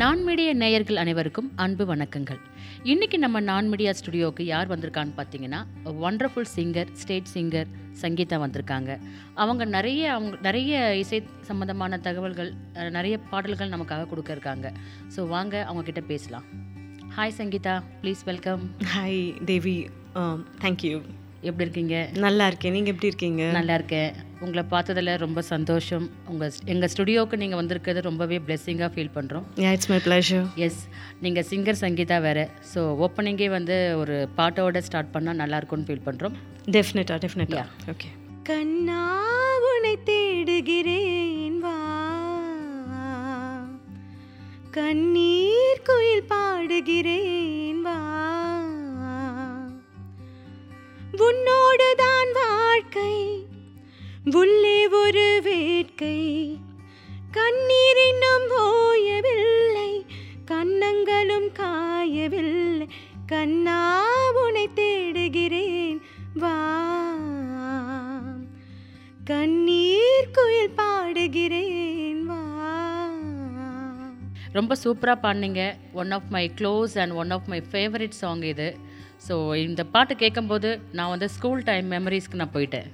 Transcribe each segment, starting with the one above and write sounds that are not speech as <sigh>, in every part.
நான்மீடிய நேயர்கள் அனைவருக்கும் அன்பு வணக்கங்கள். இன்னைக்கு நம்ம நான் மீடியா ஸ்டுடியோவுக்கு யார் வந்திருக்கான்னு பார்த்தீங்கன்னா wonderful singer state singer Sangeetha வந்திருக்காங்க. அவங்க நிறைய அவங்க நிறைய இசை சம்பந்தமான தகவல்கள் நிறைய பாடல்கள் நமக்காக கொடுக்க இருக்காங்க ஸோ வாங்க அவங்க கிட்ட பேசலாம். Hi Sangeetha please welcome hi Devi thank you எப்படி இருக்கீங்க? நல்லா இருக்கேன். நீங்கள் எப்படி இருக்கீங்க? நல்லா இருக்கேன். உங்களை பார்த்ததுல ரொம்ப சந்தோஷம். உங்கள் எங்கள் ஸ்டுடியோவுக்கு நீங்கள் வந்திருக்கிறது ரொம்பவே பிளெஸ்ஸிங்காக ஃபீல் பண்ணுறோம் இட்ஸ் மை ப்ளஷர் எஸ் நீங்கள் சிங்கர் சங்கீதா வேறு. ஸோ ஓப்பனிங்கே வந்து ஒரு பாட்டோட ஸ்டார்ட் பண்ணால் நல்லா இருக்கும்னு ஃபீல் பண்ணுறோம் டெஃபினட்டா டெஃபினட்டா ஓகே கண்ணா உன்னை தேடுகிறேன் வா. கண்ணீர் வாழ்க்கை. கண்ணீரினும் ஓயவில்லை கன்னங்களும் காயவில்லை. கண்ணா உனை தேடுகிறேன் வா. கண்ணீர் குயில் பாடுகிறேன் வா. ரொம்ப சூப்பராக பாடினீங்க. One of my close and one of my favourite song இது. ஸோ இந்த பாட்டு கேட்கும்போது நான் வந்து ஸ்கூல் டைம் மெமரிஸ்க்கு நான் போயிட்டேன்.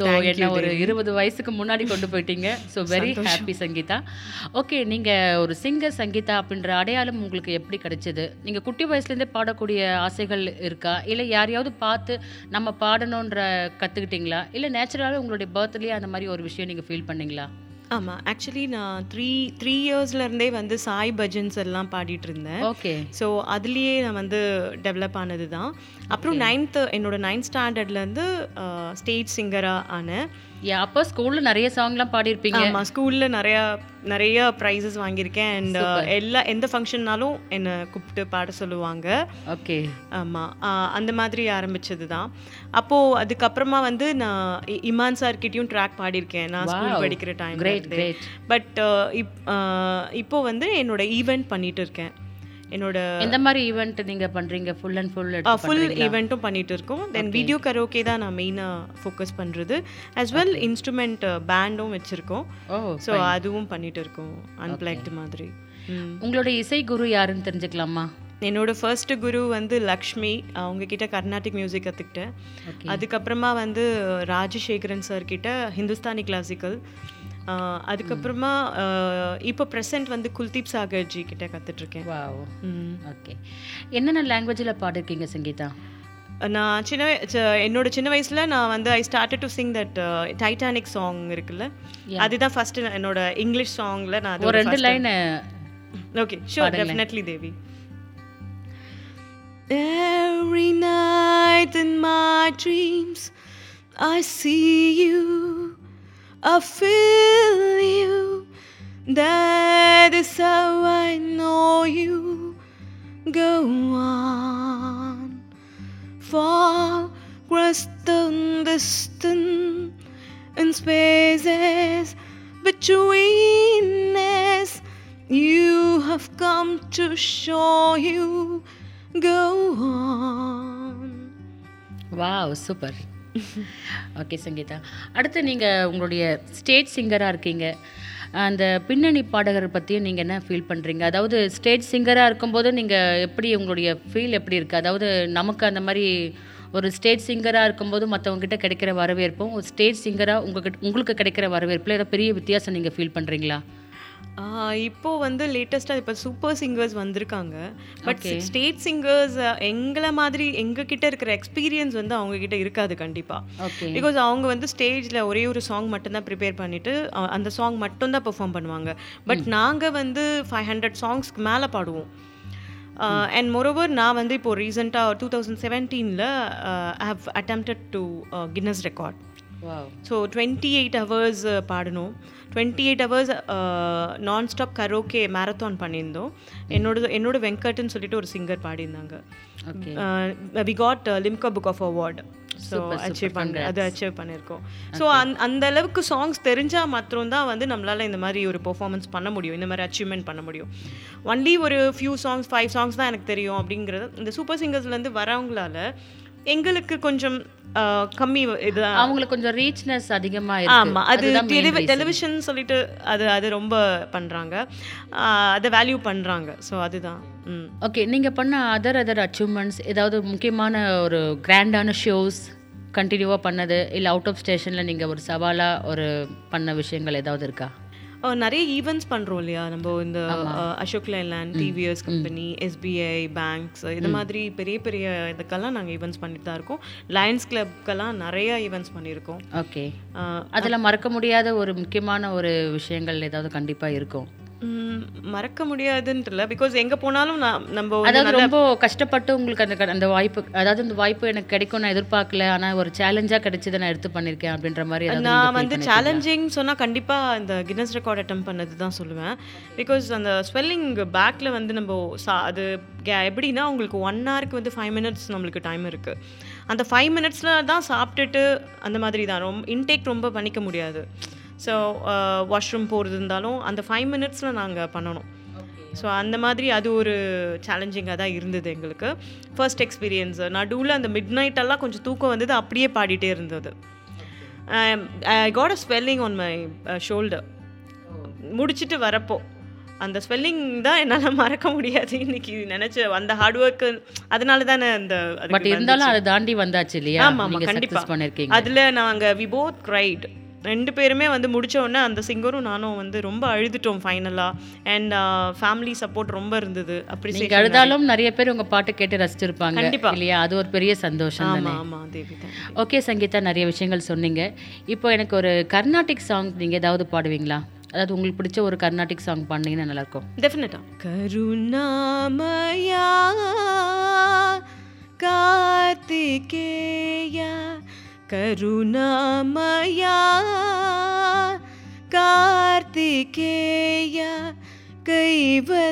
ஸோ என்ன ஒரு இருபது வயசுக்கு முன்னாடி கொண்டு போயிட்டீங்க. So very happy Sangeetha. Okay நீங்கள் ஒரு சிங்கர் சங்கீதா அப்படின்ற அடையாளம் உங்களுக்கு எப்படி கிடைச்சது? நீங்கள் குட்டி வயசுலேருந்தே பாடக்கூடிய ஆசைகள் இருக்கா? இல்லை யாரையாவது பார்த்து நம்ம பாடணுன்ற கற்றுக்கிட்டீங்களா இல்லை நேச்சுரலாக உங்களுடைய பர்த்லேயே அந்த மாதிரி ஒரு விஷயம் நீங்கள் ஃபீல் பண்ணீங்களா? ஆமாம் ஆக்சுவலி நான் த்ரீ த்ரீ இயர்ஸ்லேருந்தே வந்து சாய் பஜன்ஸ் எல்லாம் பாடிட்டு இருந்தேன். ஓகே ஸோ அதுலேயே நான் வந்து டெவலப் ஆனது தான் அப்புறம் நைன்த்து என்னோட நைன்த் ஸ்டாண்டர்ட்லேருந்து ஸ்டேஜ் சிங்கராக ஆனேன். அப்போ ஸ்கூலில் நிறைய சாங்லாம் பாடியிருப்பீங்க. ஆமாம் ஸ்கூலில் நிறையா நிறைய ப்ரைஸஸ் வாங்கியிருக்கேன். அண்ட் எல்லா எந்த ஃபங்க்ஷன்னாலும் என்னை கூப்பிட்டு பாட சொல்லுவாங்க. ஓகே. ஆமாம் அந்த மாதிரி ஆரம்பிச்சது தான் அப்போது அதுக்கப்புறமா வந்து நான் இமான் சார்கிட்டயும் ட்ராக் பாடியிருக்கேன். நான் ஸ்கூல் படிக்கிற டைம் பட் இப் ஆஹ் இப்போ வந்து என்னோட ஈவெண்ட் பண்ணிட்டு இருக்கேன். என்னோட எந்த மாதிரி ஈவெண்ட் நீங்கள் பண்ணுறீங்க ஃபுல் அண்ட் ஃபுல் ஃபுல் ஈவெண்ட்டும் பண்ணிட்டு இருக்கோம் தென் வீடியோ கரோக்கே தான் நான் மெயினாக ஃபோக்கஸ் பண்ணுறது as வெல் இன்ஸ்ட்ருமெண்ட் பேண்டும் வச்சுருக்கோம். ஸோ அதுவும் பண்ணிட்டு இருக்கோம் அன்பிளாக்டு மாதிரி. உங்களோட இசை குரு யாருன்னு தெரிஞ்சுக்கலாமா? என்னோட ஃபர்ஸ்ட் குரு வந்து லக்ஷ்மி. அவங்க கிட்ட கர்நாடிக் மியூசிக் கற்றுக்கிட்டேன் அதுக்கப்புறமா வந்து ராஜசேகரன் சார் கிட்ட ஹிந்துஸ்தானி கிளாசிக்கல் அதுக்கப்புறமா இப்போ ப்ரெசென்ட் வந்து குல்தீப் சாகர்ஜி கிட்ட கற்றுட்ருக்கேன் வாவ் ஓகே என்னென்ன லாங்குவேஜில் பாடிருக்கீங்க சங்கீதா? நான் சின்ன என்னோட சின்ன வயசுல நான் வந்து I started to sing that Titanic song இருக்குல்ல? அதுதான் ஃபர்ஸ்ட் என்னோட இங்கிலீஷ் சாங்ல நான் அது ரெண்டு line okay sure definitely Devi Every night in my dreams, I see you, I feel you. That is how I know you. Go on, fall, across the distance in spaces between us. You have come to show you. Go on. Wow, super. Okay Sangeetha. அடுத்து நீங்கள் உங்களுடைய stage சிங்கராக இருக்கீங்க. அந்த பின்னணி பாடகர் பற்றியும் நீங்கள் என்ன ஃபீல் பண்ணுறீங்க அதாவது ஸ்டேஜ் சிங்கராக இருக்கும்போது நீங்கள் எப்படி உங்களுடைய ஃபீல் எப்படி இருக்குது அதாவது நமக்கு அந்த மாதிரி ஒரு ஸ்டேஜ் சிங்கராக இருக்கும்போது மற்றவங்ககிட்ட கிடைக்கிற வரவேற்பும் ஒரு ஸ்டேஜ் சிங்கராக உங்ககிட்ட உங்களுக்கு கிடைக்கிற வரவேற்பில் ஏதோ பெரிய வித்தியாசம் நீங்கள் ஃபீல் பண்ணுறீங்களா ஆஹ் இப்போ வந்து லேட்டஸ்ட்டாக இப்போ சூப்பர் சிங்கர்ஸ் வந்திருக்காங்க. பட் ஸ்டேட் சிங்கர்ஸ் எங்களை மாதிரி எங்க கிட்ட இருக்கிற எக்ஸ்பீரியன்ஸ் வந்து அவங்க கிட்ட இருக்காது கண்டிப்பா. ஓகே பிகாஸ் அவங்க வந்து ஸ்டேஜில் ஒரே ஒரு சாங் மட்டும்தான் ப்ரிப்பேர் பண்ணிட்டு அ- அந்த சாங் மட்டும்தான் பெர்ஃபார்ம் பண்ணுவாங்க. பட் நாங்கள் வந்து ஃபைவ் ஹண்ட்ரட் சாங்ஸ்க்கு மேலே பாடுவோம். அண்ட் மொரோவர் நான் வந்து இப்போ ரீசெண்டாக two thousand செவன்டீனில் have attempted to Guinness record so twenty eight hours பாடணும். டுவெண்ட்டி எயிட் ஹவர்ஸ் நான் ஸ்டாப் கரோக்கே மேரத்தான் பண்ணியிருந்தோம். என்னோட என்னோட வெங்கட்னு சொல்லிட்டு ஒரு singer பாடியிருந்தாங்க. We got Limca book of award so achieve பண்ண அது அச்சீவ் பண்ணியிருக்கோம். ஸோ அந் அந்த அளவுக்கு சாங்ஸ் தெரிஞ்சால் மாத்திரம் தான் வந்து நம்மளால் இந்த மாதிரி ஒரு பெர்ஃபார்மன்ஸ் பண்ண முடியும். இந்த மாதிரி அச்சீவ்மெண்ட் பண்ண முடியும். ஒன்லி ஒரு ஃபியூ சாங்ஸ் ஃபைவ் சாங்ஸ் தான் எனக்கு தெரியும் அப்படிங்கிறது. இந்த சூப்பர் சிங்கர்ஸ்லேருந்து வரவங்களால எங்களுக்கு கொஞ்சம் கம்மி இது அவங்களுக்கு கொஞ்சம் ரீச்னஸ் அதிகமா இருக்கு. ஆமா அது reason. டெலிவிஷன் சொல்லிட்டு அது அது ரொம்ப பண்றாங்க. ஆஹ் அதை வேல்யூ பண்றாங்க. ஸோ அதுதான். ஓகே நீங்க பண்ண அதர் அதர் அச்சீவ்மெண்ட்ஸ் ஏதாவது முக்கியமான ஒரு கிராண்டான ஷோஸ் கண்டினியூவாக பண்ணது இல்லை அவுட் ஆஃப் ஸ்டேஷனில் நீங்கள் ஒரு சவாலாக ஒரு பண்ண விஷயங்கள் ஏதாவது இருக்கா? நிறைய ஈவெண்ட்ஸ் பண்றோம் இல்லையா? நம்ம இந்த Ashok Leyland TVS company SBI banks இது மாதிரி பெரிய பெரிய இதுக்கெல்லாம் நாங்கள் ஈவெண்ட்ஸ் பண்ணிட்டு தான் இருக்கோம். லயன்ஸ் கிளப்க்கெல்லாம் நிறைய ஈவெண்ட்ஸ் பண்ணியிருக்கோம். ஓகே. அதில் மறக்க முடியாத ஒரு முக்கியமான ஒரு விஷயங்கள் ஏதாவது கண்டிப்பாக இருக்கும். மறக்க முடியாதுன்ட்டு இல்லை பிகாஸ் எங்கே போனாலும் நான் நம்ம அதாவது ரொம்ப கஷ்டப்பட்டு உங்களுக்கு அந்த க- அந்த வாய்ப்பு அதாவது இந்த வாய்ப்பு எனக்கு கிடைக்கும் நான் எதிர்பார்க்கல ஆனால் ஒரு சேலஞ்சாக கிடைச்சதை நான் எடுத்து பண்ணியிருக்கேன் அப்படின்ற மாதிரி நான் வந்து? சேலஞ்சிங் சொன்னால் கண்டிப்பாக இந்த கின்னஸ் ரெக்கார்ட் அட்டம் பண்ணது தான் சொல்லுவேன். பிகாஸ் அந்த ஸ்வெல்லிங் பேக்கில் வந்து நம்ம சா அது கே- எப்படின்னா உங்களுக்கு ஒன் ஹவருக்கு வந்து ஃபைவ் மினிட்ஸ் நம்மளுக்கு டைம் இருக்குது அந்த ஃபைவ் மினிட்ஸில் தான் சாப்பிட்டுட்டு அந்த மாதிரி தான் ரொம்ப இன்டேக் ரொம்ப பண்ணிக்க முடியாது. ஸோ வாஷ்ரூம் போகிறது இருந்தாலும் அந்த ஃபைவ் மினிட்ஸில் நாங்கள் பண்ணணும். ஸோ அந்த மாதிரி அது ஒரு சேலஞ்சிங்காக தான் இருந்தது எங்களுக்கு. ஃபர்ஸ்ட் எக்ஸ்பீரியன்ஸ் நடுவில் அந்த மிட் எல்லாம் கொஞ்சம் தூக்கம் வந்தது அப்படியே பாடிட்டே இருந்தது. I got a swelling on my shoulder முடிச்சிட்டு வரப்போ அந்த ஸ்வெல்லிங் தான் என்னால் மறக்க முடியாது. இன்னைக்கு நினச்ச அந்த ஹார்ட் ஒர்க்கு அதனால தானே அந்த பட் இருந்தாலும் அதை தாண்டி வந்தாச்சு இல்லையா? ஆமா, ஆமா, நீங்க கண்டிப்பா. சக்ஸஸ் பண்ணிருக்கீங்க. அதில் நாங்கள் வி போத் க்ரைட் ரெண்டு பேருமே வந்து முடிச்ச உடனே அந்த சிங்கரும் நானும் வந்து ரொம்ப அழுதுட்டோம் ஃபைனலாக அண்ட் ஃபேமிலி சப்போர்ட் ரொம்ப இருந்தது. நீங்க அப்ரிசியேஷன் அழுதாலும் நிறைய பேர் உங்க பாட்டு கேட்டு ரசிச்சிருப்பாங்க கண்டிப்பா. இல்லையா? அது ஒரு பெரிய சந்தோஷம் தானே? ஆமாம் ஆமாம் தேவி தான் ஓகே சங்கீதா நிறைய விஷயங்கள் சொன்னீங்க. இப்போ எனக்கு ஒரு கர்நாடிக் சாங் நீங்க ஏதாவது பாடுவீங்களா? அதாவது உங்களுக்கு பிடிச்ச ஒரு கர்நாடிக் சாங் பாடினீங்கன்னா நல்லா இருக்கும் டெஃபினட்டா கருணாமயா கார்த்திகேய करुणामया कार्तिकेय कैवल्यदाता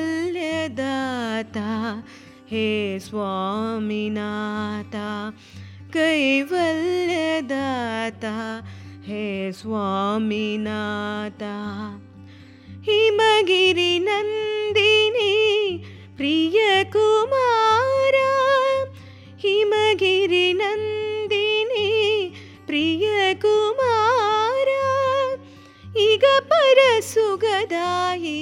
हे स्वामिनाथा कैवल्यदाता हे स्वामिनाथा। हिमगिरिनन्दिनी प्रियकुमारा हिमगिरिनन्द प्रियकुमारा इग परसुगदायि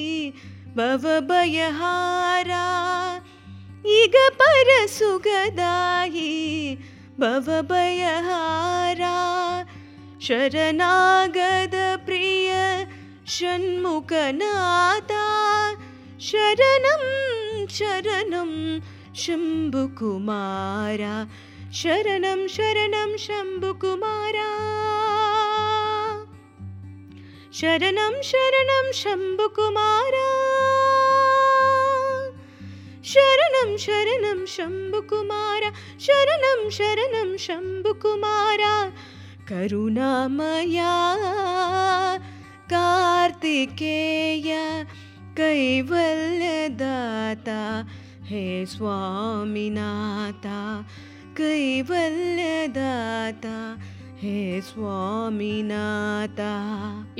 भवभयहारा इग परसुगदायि भवभयहारा शरनागद प्रिय षण्मुखनादा शरणं शरणं शम्भुकुमारा शरणं शरणं शम्भुकुमारा शरणं शरणं शम्भुकुमारा शरणं शरणं शम्भुकुमार शरणं शरणं शम्भुकुमारा करुणामया कार्तिकेय कैवल्यदाता हे स्वामिनाता கைவல்லதாதா ஹே சுவாமிநாதா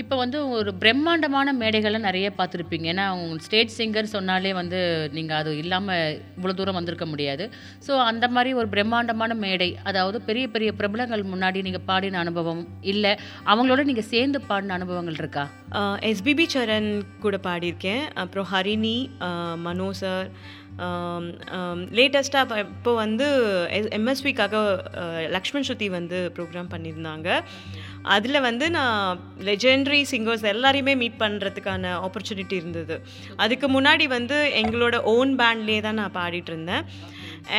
இப்போ வந்து ஒரு பிரம்மாண்டமான மேடைகளை நிறைய பார்த்துருப்பீங்க. ஏன்னா அவங்க ஸ்டேட் சிங்கர் சொன்னாலே வந்து நீங்கள் அது இல்லாமல் இவ்வளோ தூரம் வந்திருக்க முடியாது. ஸோ அந்த மாதிரி ஒரு பிரம்மாண்டமான மேடை அதாவது பெரிய பெரிய பிரபலங்கள் முன்னாடி நீங்கள் பாடின அனுபவம் இல்லை அவங்களோட நீங்கள் சேர்ந்து பாடின அனுபவங்கள் இருக்கா? எஸ்பிபி சரண் கூட பாடியிருக்கேன். அப்புறம் ஹரிணி மனோசர் லேட்டஸ்ட்டாக இப்போ வந்து எம்எஸ்விக்காக லக்ஷ்மண் ஸ்ருதி வந்து ப்ரோக்ராம் பண்ணியிருந்தாங்க. அதில் வந்து நான் லெஜெண்டரி சிங்கர்ஸ் எல்லாரையுமே மீட் பண்ணுறதுக்கான ஆப்பர்ச்சுனிட்டி இருந்தது. அதுக்கு முன்னாடி வந்து எங்களோட ஓன் பேண்ட்லேயே தான் நான் பாடிட்டு இருந்தேன்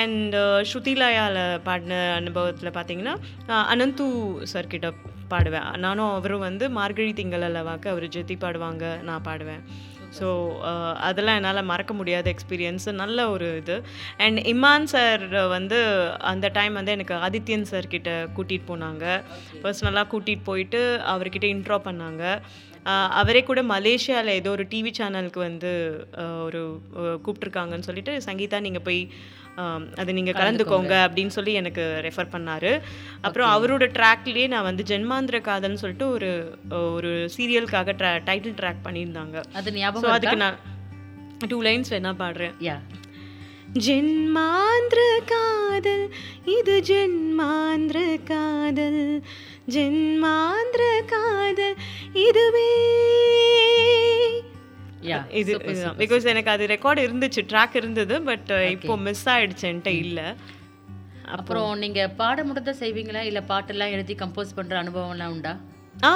அண்ட் ஸ்ருதிலாயாவில் பாடின அனுபவத்தில் பார்த்தீங்கன்னா அனந்து சார் பாடுவேன். நானும் அவரும் வந்து மார்கழி திங்கள் அல்லவாக்கு அவர் ஜெத்தி பாடுவாங்க நான் பாடுவேன். ஸோ uh, அதெல்லாம் என்னால் மறக்க முடியாத எக்ஸ்பீரியன்ஸு நல்ல ஒரு இது. அண்ட் இமான் சார் வந்து அந்த டைம் வந்து எனக்கு ஆதித்யன் சார் கிட்ட கூட்டிகிட்டு போனாங்க. பர்சனலாக கூட்டிகிட்டு போயிட்டு அவர்கிட்ட இன்ட்ரோ பண்ணாங்க. அவரே கூட மலேசியாவில் ஏதோ ஒரு டிவி சேனலுக்கு வந்து ஒரு கூப்பிட்ருக்காங்கன்னு சொல்லிட்டு சங்கீதா நீங்கள் போய் அது நீங்கள் கலந்துக்கோங்க. அப்படின்னு சொல்லி எனக்கு ரெஃபர் பண்ணாரு. அப்புறம் அவரோட ட்ராக்லேயே நான் வந்து ஜென்மாந்திர காதல்னு சொல்லிட்டு ஒரு ஒரு சீரியலுக்காக ட்ரா டைட்டில் ட்ராக் பண்ணியிருந்தாங்க. அது ஞாபகம் அதுக்கு நான் டூ லைன்ஸ் வேணா பாடுறேன். யா ஜென்மாந்திர காதல் இது ஜென்மாந்திர காதல். ஜென்மாந்திர காதல் இதுவே யா இது பிகாஸ் எனக்கு அது ரெக்கார்ட் இருந்துச்சு ட்ராக் இருந்தது பட் இப்போ மிஸ் ஆயிடுச்சு என்கிட்ட இல்லை. அப்புறம் நீங்க பாட மட்டும் தான் செய்வீங்களா? இல்ல பாட்டெல்லாம் எழுதி கம்போஸ் பண்ற அனுபவம்லாம் உண்டா? ஆ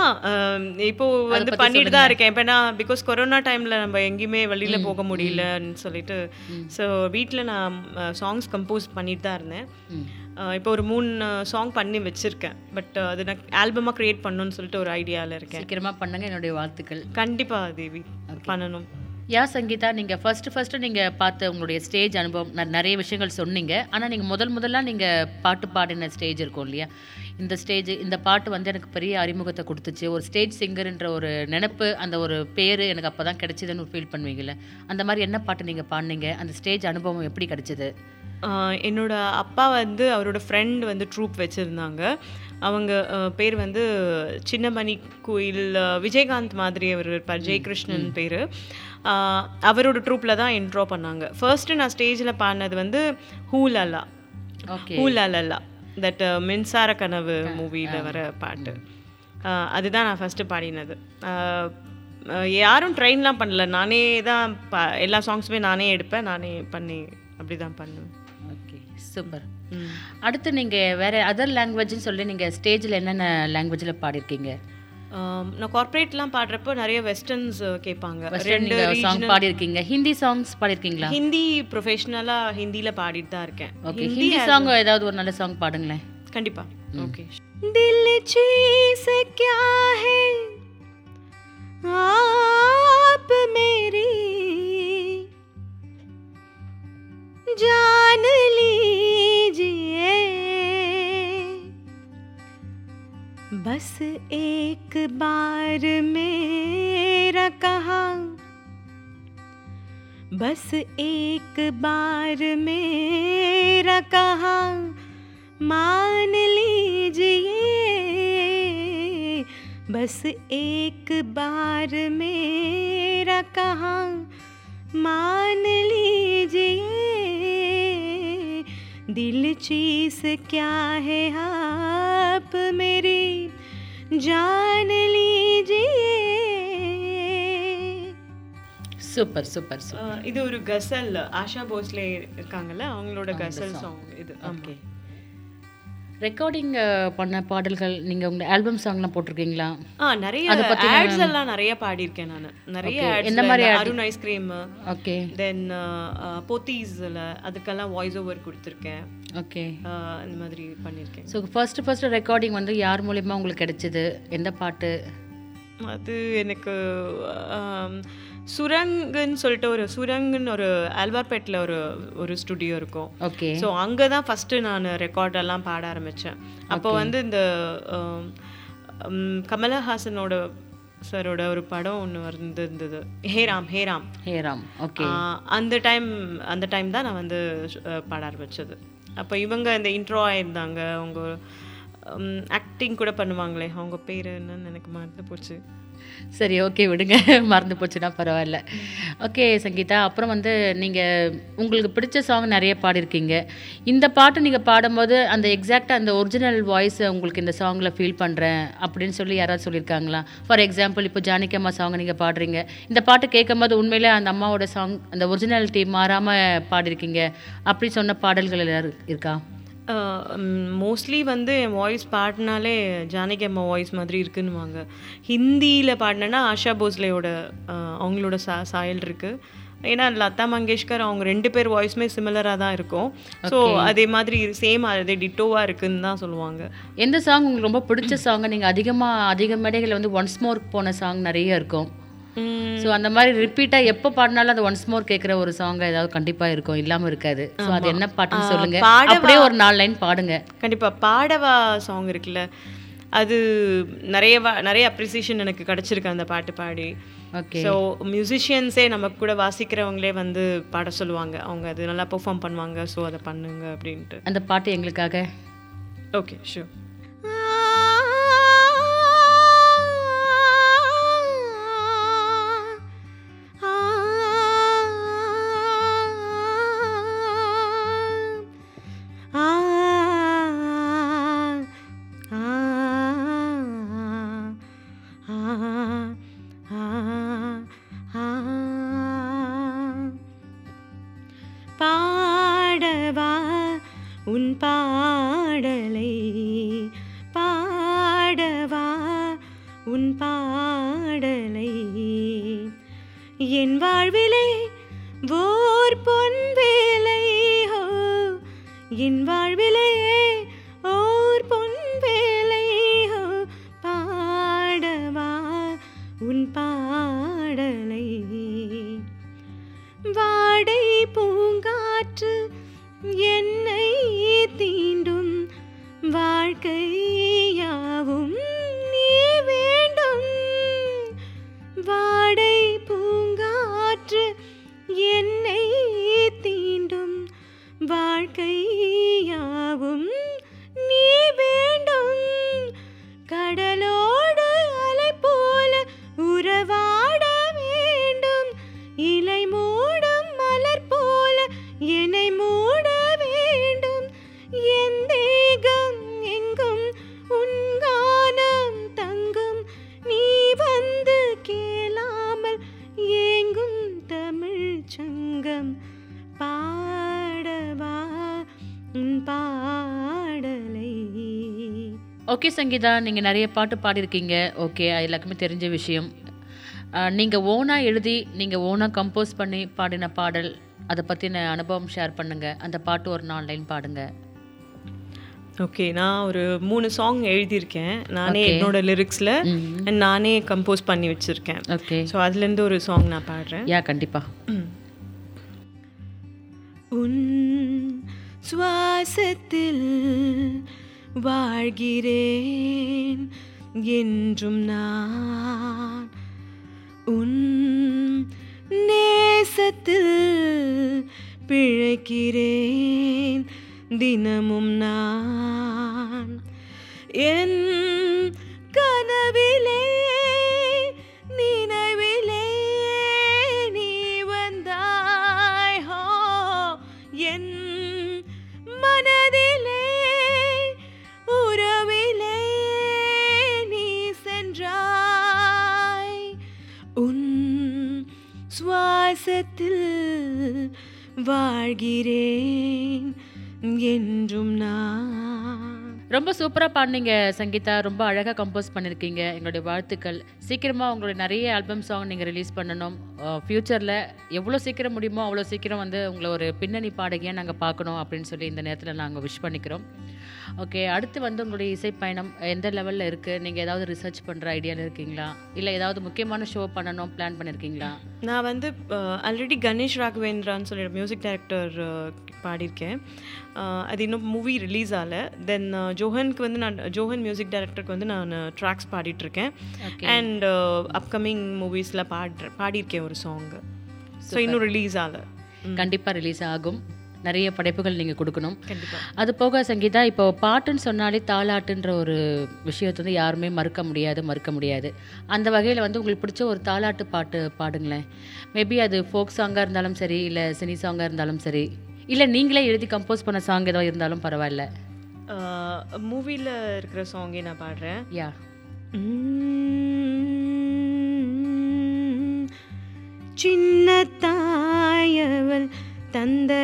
இப்போ வந்து பண்ணிட்டு தான் இருக்கேன். இப்போ நான் பிகாஸ் கொரோனா டைம்ல நம்ம எங்கேயுமே வெளியில போக முடியலன்னு சொல்லிட்டு ஸோ வீட்டில் நான் சாங்ஸ் கம்போஸ் பண்ணிட்டு தான் இருந்தேன். இப்போ ஒரு மூணு சாங் பண்ணி வச்சிருக்கேன். பட் அது நான் ஆல்பமாக க்ரியேட் பண்ணணும்னு சொல்லிட்டு ஒரு ஐடியாவில் இருக்கேன். சீக்கிரமா பண்ணுங்க என்னுடைய வாழ்த்துக்கள். கண்டிப்பா தேவி. பண்ணணும். யா சங்கீதா நீங்க ஃபர்ஸ்ட் ஃபர்ஸ்ட் நீங்க பார்த்த உங்களுடைய ஸ்டேஜ் அனுபவம் நிறைய விஷயங்கள் சொன்னீங்க. ஆனா நீங்க முதல் முதல்ல நீங்க பாட்டு பாடின ஸ்டேஜ் இருக்கும் இல்லையா? இந்த ஸ்டேஜ் இந்த பாட்டு வந்து எனக்கு பெரிய அறிமுகத்தை கொடுத்துச்சு. ஒரு ஸ்டேஜ் சிங்கர்ன்ற ஒரு நினைப்பு அந்த ஒரு பேர் எனக்கு அப்பதான் கிடைச்சதுன்னு ஃபீல் பண்ணுவீங்கல்ல? அந்த மாதிரி என்ன பாட்டு நீங்க பாடினீங்க? அந்த ஸ்டேஜ் அனுபவம் எப்படி கிடைச்சது? என்னோட அப்பா வந்து அவரோட ஃப்ரெண்ட் வந்து ட்ரூப் வச்சுருந்தாங்க. அவங்க பேர் வந்து சின்னமணி கோயில் விஜயகாந்த் மாதிரி அவர் இருப்பார் ஜெயகிருஷ்ணன் பேர். அவரோட ட்ரூப்பில் தான் இன்ட்ரோ பண்ணாங்க. ஃபர்ஸ்ட்டு நான் ஸ்டேஜில் பாடினது வந்து ஹூலல்லா ஓகே ஹூலல்லா தட் மின்சார கனவு மூவியில் வர பாட்டு. ஆ, அதுதான் நான் ஃபஸ்ட்டு பாடினது. யாரும் ட்ரெயின்லாம் பண்ணல. நானே தான் ப எல்லா சாங்ஸுமே நானே எடுப்பேன். நானே பண்ணி அப்படி தான் பண்ணுவேன் ஓகே சூப்பர். அடுத்து நீங்க வேற அதர் லாங்குவேஜ்னு சொல்லி நீங்க ஸ்டேஜ்ல என்னென்ன லாங்குவேஜ்ல பாடிருக்கீங்க ஆம், நான் கார்ப்பரேட்லாம் பாடுறப்போ நிறைய வெஸ்டர்ன்ஸ் கேட்பாங்க வெஸ்டர்ன் ரெண்டு நீங்க song regional- பாடிருக்கீங்க Hindi songs பாடிருக்கீங்களா Hindi ப்ரொஃபஷனலாக ஹிந்தியில் பாடிட்டு தான் இருக்கேன் ஓகே ஹிந்தி சாங் ஏதாவது ஒரு நல்ல சாங் பாடுங்களேன் கண்டிப்பா ஓகே दिल चीज क्या है आप बार मेरा कहा। बस एक बार मेरा कहा, मान लीजिए। बस एक बार मेरा कहा, मान लीजिए। दिल चीज़ क्या है आप मेरी जान लीजिए சூப்பர் சூப்பர் சூப்பர் இது ஒரு கசல் ஆஷா போஸ்லே இருக்காங்கல்ல அவங்களோட கசல் சாங் இது ஓகே ரெக்கார்டிங் பண்ண பாடல்கள் நீங்க உங்க ஆல்பம் சாங்லாம் போட்டிருக்கீங்களா? ஆ நிறைய ஆட்ஸ் எல்லாம் நிறைய பாடியிருக்கேன் நான். நிறைய எந்த மாதிரி Arun ice cream okay then போத்தீஸ்ல அதுக்கெல்லாம் வாய்ஸ் ஓவர் கொடுத்துருக்கேன் ஓகே இந்த மாதிரி பண்ணியிருக்கேன். ஸோ ஃபர்ஸ்ட் ஃபர்ஸ்ட் ரெக்கார்டிங் வந்து யார் மூலியமா உங்களுக்கு கிடைச்சது? எந்த பாட்டு? அது எனக்கு சுரங்குன்னு சொல்லிட்டு ஒரு சுரங்குன்னு ஒரு ஆல்வார்பேட்டில் ஒரு ஒரு ஸ்டுடியோ இருக்கும். ஓகே ஸோ அங்கே தான் ஃபஸ்ட்டு நான் ரெக்கார்டெல்லாம் பாட ஆரம்பித்தேன் அப்போ வந்து இந்த கமலஹாசனோட சரோட ஒரு படம் ஒன்று வந்திருந்தது. ஹேராம் ஹேராம் ஹேராம் ஓகே அந்த டைம் அந்த டைம் தான் நான் வந்து பாட ஆரம்பிச்சது. அப்போ இவங்க இந்த இன்ட்ரோ ஆயிருந்தாங்க. அவங்க ஆக்டிங் கூட பண்ணுவாங்களே அவங்க பேர் என்னன்னு எனக்கு மறந்து போச்சு. சரி ஓகே விடுங்க. <laughs> மறந்து போச்சுன்னா பரவாயில்ல. ஓகே சங்கீதா அப்புறம் வந்து நீங்கள் உங்களுக்கு பிடிச்ச சாங் நிறைய பாடியிருக்கீங்க. இந்த பாட்டு நீங்கள் பாடும்போது அந்த எக்ஸாக்டாக அந்த ஒரிஜினல் வாய்ஸை உங்களுக்கு இந்த சாங்கில் ஃபீல் பண்ணுறேன் அப்படின்னு சொல்லி யாராவது சொல்லியிருக்காங்களா? ஃபார் எக்ஸாம்பிள் இப்போ ஜானகி அம்மா சாங் நீங்கள் பாடுறீங்க. இந்த பாட்டு கேட்கும்போது உண்மையிலே அந்த அம்மாவோட சாங் அந்த ஒரிஜினாலிட்டி மாறாமல் பாடியிருக்கீங்க. அப்படி சொன்ன பாடல்கள் எல்லாரும் இருக்கா? மோஸ்ட்லி வந்து என் வாய்ஸ் பாடினாலே ஜானகி அம்மா வாய்ஸ் மாதிரி இருக்குன்னுவாங்க. ஹிந்தியில் பாடினேன்னா ஆஷா போஸ்லேயோட அவங்களோட சா சாயல் இருக்குது ஏன்னா லதா மங்கேஷ்கர் அவங்க ரெண்டு பேர் வாய்ஸுமே சிமிலராக தான் இருக்கும். ஸோ அதே மாதிரி சேம் அதே டிட்டோவாக இருக்குன்னு தான் சொல்லுவாங்க. எந்த சாங் உங்களுக்கு ரொம்ப பிடிச்ச சாங்கை நீங்கள் அதிகமாக அதிக மேடைகளில் வந்து ஒன்ஸ் மோர் போன சாங் நிறைய இருக்கும். ஸோ அந்த மாதிரி ரிப்பீட்டாக எப்போ பாடினாலும் அது ஒன்ஸ் மோர் கேட்குற ஒரு சாங் ஏதாவது கண்டிப்பாக இருக்கும். இல்லாமல் இருக்காது. ஸோ அது என்ன பாட்டுன்னு சொல்லுங்க. அப்படியே ஒரு நாலு லைன் பாடுங்க. கண்டிப்பா. பாடவா சாங் இருக்குல்ல அது நிறைய நிறைய அப்ரிசியேஷன் எனக்கு கிடைச்சிருக்கு அந்த பாட்டு பாடி. ஓகே ஸோ மியூசிஷியன்ஸே நம்ம கூட வாசிக்கிறவங்களே வந்து பாட சொல்லுவாங்க. அவங்க அது நல்லா பெர்ஃபார்ம் பண்ணுவாங்க. ஸோ அதை பண்ணுங்க அப்படின்ட்டு. அந்த பாட்டு எங்களுக்காக? ஓகே ஷூர் உன் பாடலை. என் வாழ்விலே ஓர் பொன் வேலை. ஹோ என் வாழ்விலே ஓர் பொன் வேலை. ஹோ பாடவா உன் பாடலை. வாடை பூங்காற்று என்னை தீண்டும். வாழ்க்கை வாழ்க்கை சங்கீதா நீங்கள் நிறைய பாட்டு பாடியிருக்கீங்க. ஓகே அது எல்லாருக்குமே தெரிஞ்ச விஷயம். நீங்கள் ஓனாக எழுதி நீங்கள் ஓனாக கம்போஸ் பண்ணி பாடின பாடல் அதை பற்றின அனுபவம் ஷேர் பண்ணுங்கள் அந்த பாட்டு ஒரு நாலு லைன் பாடுங்க. ஓகே நான் ஒரு மூணு சாங் எழுதியிருக்கேன். நானே. என்னோட லிரிக்ஸில் அண்ட் நானே கம்போஸ் பண்ணி வச்சுருக்கேன். ஓகே. ஸோ அதுலேருந்து ஒரு சாங் நான் பாடுறேன். யா கண்டிப்பாக உன் சுவாசத்தில் வாழ்கிறேன் என்றும் நான். உன் நேசத்தில் பிழைக்கிறேன் தினமும் நான். என் கனவிலே நினைவிலே வாழ்கிறேன் என்றும் நான். ரொம்ப சூப்பராக பாடினீங்க சங்கீதா. ரொம்ப அழகாக கம்போஸ் பண்ணியிருக்கீங்க எங்களுடைய வாழ்த்துக்கள். சீக்கிரமாக உங்களுடைய நிறைய ஆல்பம் சாங் நீங்கள் ரிலீஸ் பண்ணணும். ஃப்யூச்சரில் எவ்வளோ சீக்கிரம் முடியுமோ அவ்வளோ சீக்கிரம் வந்து உங்களை ஒரு பின்னணி பாடகியாக நாங்கள் பார்க்கணும் அப்படின்னு சொல்லி இந்த நேரத்தில் நாங்கள் விஷ் பண்ணிக்கிறோம். ஓகே அடுத்து வந்து உங்களுடைய இசை பயணம் எந்த லெவலில் இருக்குது நீங்கள் ஏதாவது ரிசர்ச் பண்ணுற ஐடியாவில் இருக்கீங்களா? இல்லை ஏதாவது முக்கியமான ஷோ பண்ணணும் பிளான் பண்ணியிருக்கீங்களா நான் வந்து ஆல்ரெடி கணேஷ் ராகவேந்திரான்னு சொல்லி மியூசிக் டைரக்டர் பாடியிருக்கேன். அது இன்னும் மூவி ரிலீஸ் ஆகல தென் ஜோஹனுக்கு வந்து நான் ஜோஹன் மியூசிக் டைரக்டருக்கு வந்து நான் ட்ராக்ஸ் பாடிட்டுருக்கேன். அண்ட் அப்கமிங் மூவிஸில் பாடுற பாடியிருக்கேன் ஒரு சாங்கு ஸோ இன்னும் ரிலீஸ் ஆகல கண்டிப்பாக ரிலீஸ் ஆகும். நிறைய படைப்புகள் நீங்கள் கொடுக்கணும். அது போக சங்கீதா இப்போ பாட்டுன்னு சொன்னாலே தாலாட்டுன்ற ஒரு விஷயத்தை வந்து யாருமே மறுக்க முடியாது மறுக்க முடியாது. அந்த வகையில் வந்து உங்களுக்கு பிடிச்ச ஒரு தாலாட்டு பாட்டு பாடுங்களேன். மேபி அது ஃபோக் சாங்காக இருந்தாலும் சரி இல்லை சினி சாங்காக இருந்தாலும் சரி இல்லை நீங்களே எழுதி கம்போஸ் பண்ண சாங் ஏதோ இருந்தாலும் பரவாயில்ல. மூவியில் இருக்கிற சாங்கே நான் பாடுறேன். யா சின்ன தாயவள் தந்தராசாவே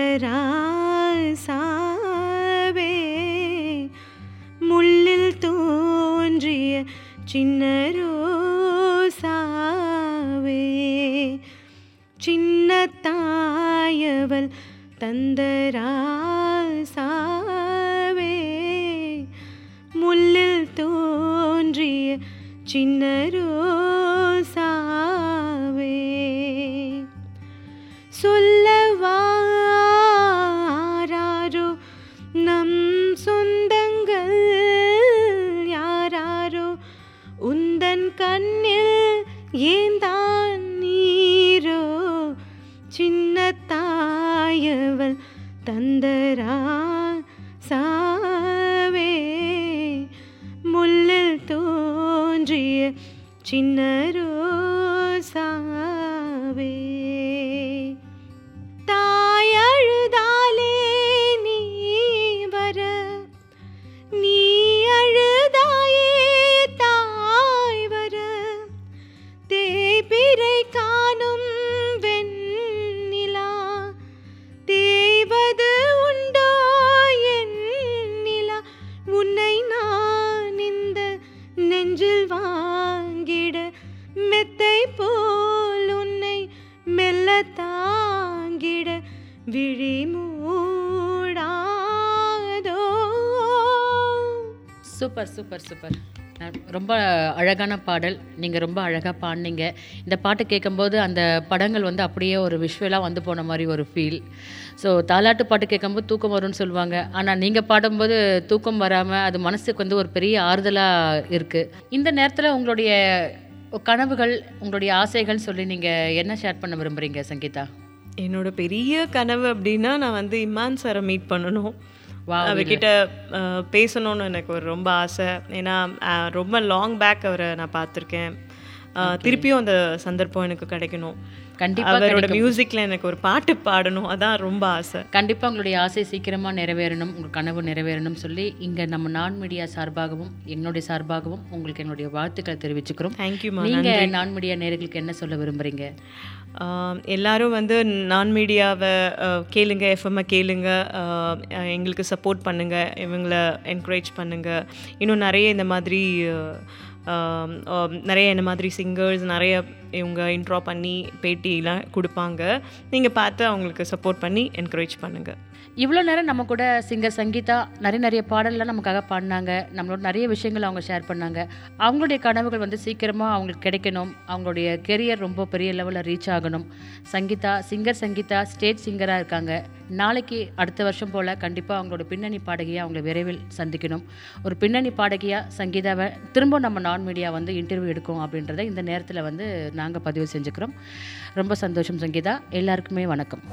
முள்ளில் தோன்றிய சின்ன ரோசாவே சின்ன தாயவள் தந்தராசாவே முள்ளில் தோன்றிய சின்னரோ சூப்பர் சூப்பர். ரொம்ப அழகான பாடல். நீங்கள் ரொம்ப அழகாக பாடினீங்க. இந்த பாட்டு கேட்கும்போது அந்த படங்கள் வந்து அப்படியே ஒரு விஷுவலாக வந்து போன மாதிரி ஒரு ஃபீல் ஸோ தாலாட்டு பாட்டு கேட்கும்போது தூக்கம் வரும்னு சொல்லுவாங்க. ஆனால் நீங்கள் பாடும்போது தூக்கம் வராமல் அது மனசுக்கு வந்து ஒரு பெரிய ஆறுதலாக இருக்குது இந்த நேரத்தில் உங்களுடைய கனவுகள் உங்களுடைய ஆசைகள் சொல்லி நீங்கள் என்ன ஷேர் பண்ண விரும்புகிறீங்க சங்கீதா? என்னோட பெரிய கனவு அப்படின்னா நான் வந்து இமான் சாரை மீட் பண்ணணும். அவர்கிட்ட பேசணும்னு எனக்கு ஒரு ரொம்ப ஆசை. ஏன்னா ரொம்ப லாங் பேக் அவரை நான் பார்த்துருக்கேன். திருப்பியும் அந்த சந்தர்ப்பம் எனக்கு கிடைக்கணும். கண்டிப்பாக அவரோட மியூசிக்ல எனக்கு ஒரு பாட்டு பாடணும் அதான் ரொம்ப ஆசை. கண்டிப்பாக உங்களுடைய ஆசை சீக்கிரமாக நிறைவேறணும் உங்கள் கனவு நிறைவேறணும் சொல்லி இங்கே நம்ம நான் மீடியா சார்பாகவும் என்னுடைய சார்பாகவும் உங்களுக்கு என்னுடைய வாழ்த்துக்களை தெரிவிச்சுக்கிறோம். தேங்க்யூமா நீங்கள் நான் மீடியா நேர்களுக்கு என்ன சொல்ல விரும்புகிறீங்க எல்லாரும் வந்து நான் மீடியாவை கேளுங்க எஃப்எம்ஐ கேளுங்க எங்களுக்கு சப்போர்ட் பண்ணுங்க இவங்கள என்கரேஜ் பண்ணுங்க. இன்னும் நிறைய இந்த மாதிரி நிறைய இந்த மாதிரி சிங்கர்ஸ் நிறைய இவங்க இன்ட்ரா பண்ணி பேட்டியெலாம் கொடுப்பாங்க. நீங்கள் பார்த்து அவங்களுக்கு சப்போர்ட் பண்ணி என்கரேஜ் பண்ணுங்கள் இவ்வளோ நேரம் நம்ம கூட சிங்கர் சங்கீதா நிறைய நிறைய பாடல்லாம் நமக்காக பாடினாங்க. நம்மளோட நிறைய விஷயங்கள் அவங்க ஷேர் பண்ணாங்க. அவங்களுடைய கனவுகள் வந்து சீக்கிரமாக அவங்களுக்கு கிடைக்கணும். அவங்களுடைய கெரியர் ரொம்ப பெரிய லெவலில் ரீச் ஆகணும். சங்கீதா சிங்கர் சங்கீதா ஸ்டேஜ் சிங்கராக இருக்காங்க. நாளைக்கு அடுத்த வருஷம் போல் கண்டிப்பாக அவங்களோட பின்னணி பாடகியாக அவங்கள விரைவில் சந்திக்கணும். ஒரு பின்னணி பாடகியாக சங்கீதாவை திரும்ப நம்ம நான் மீடியா வந்து இன்டர்வியூ எடுக்கும் அப்படின்றத இந்த நேரத்தில் வந்து நாங்கள் பதிவு செஞ்சுக்கிறோம். ரொம்ப சந்தோஷம் சங்கீதா. எல்லாருக்குமே வணக்கம்.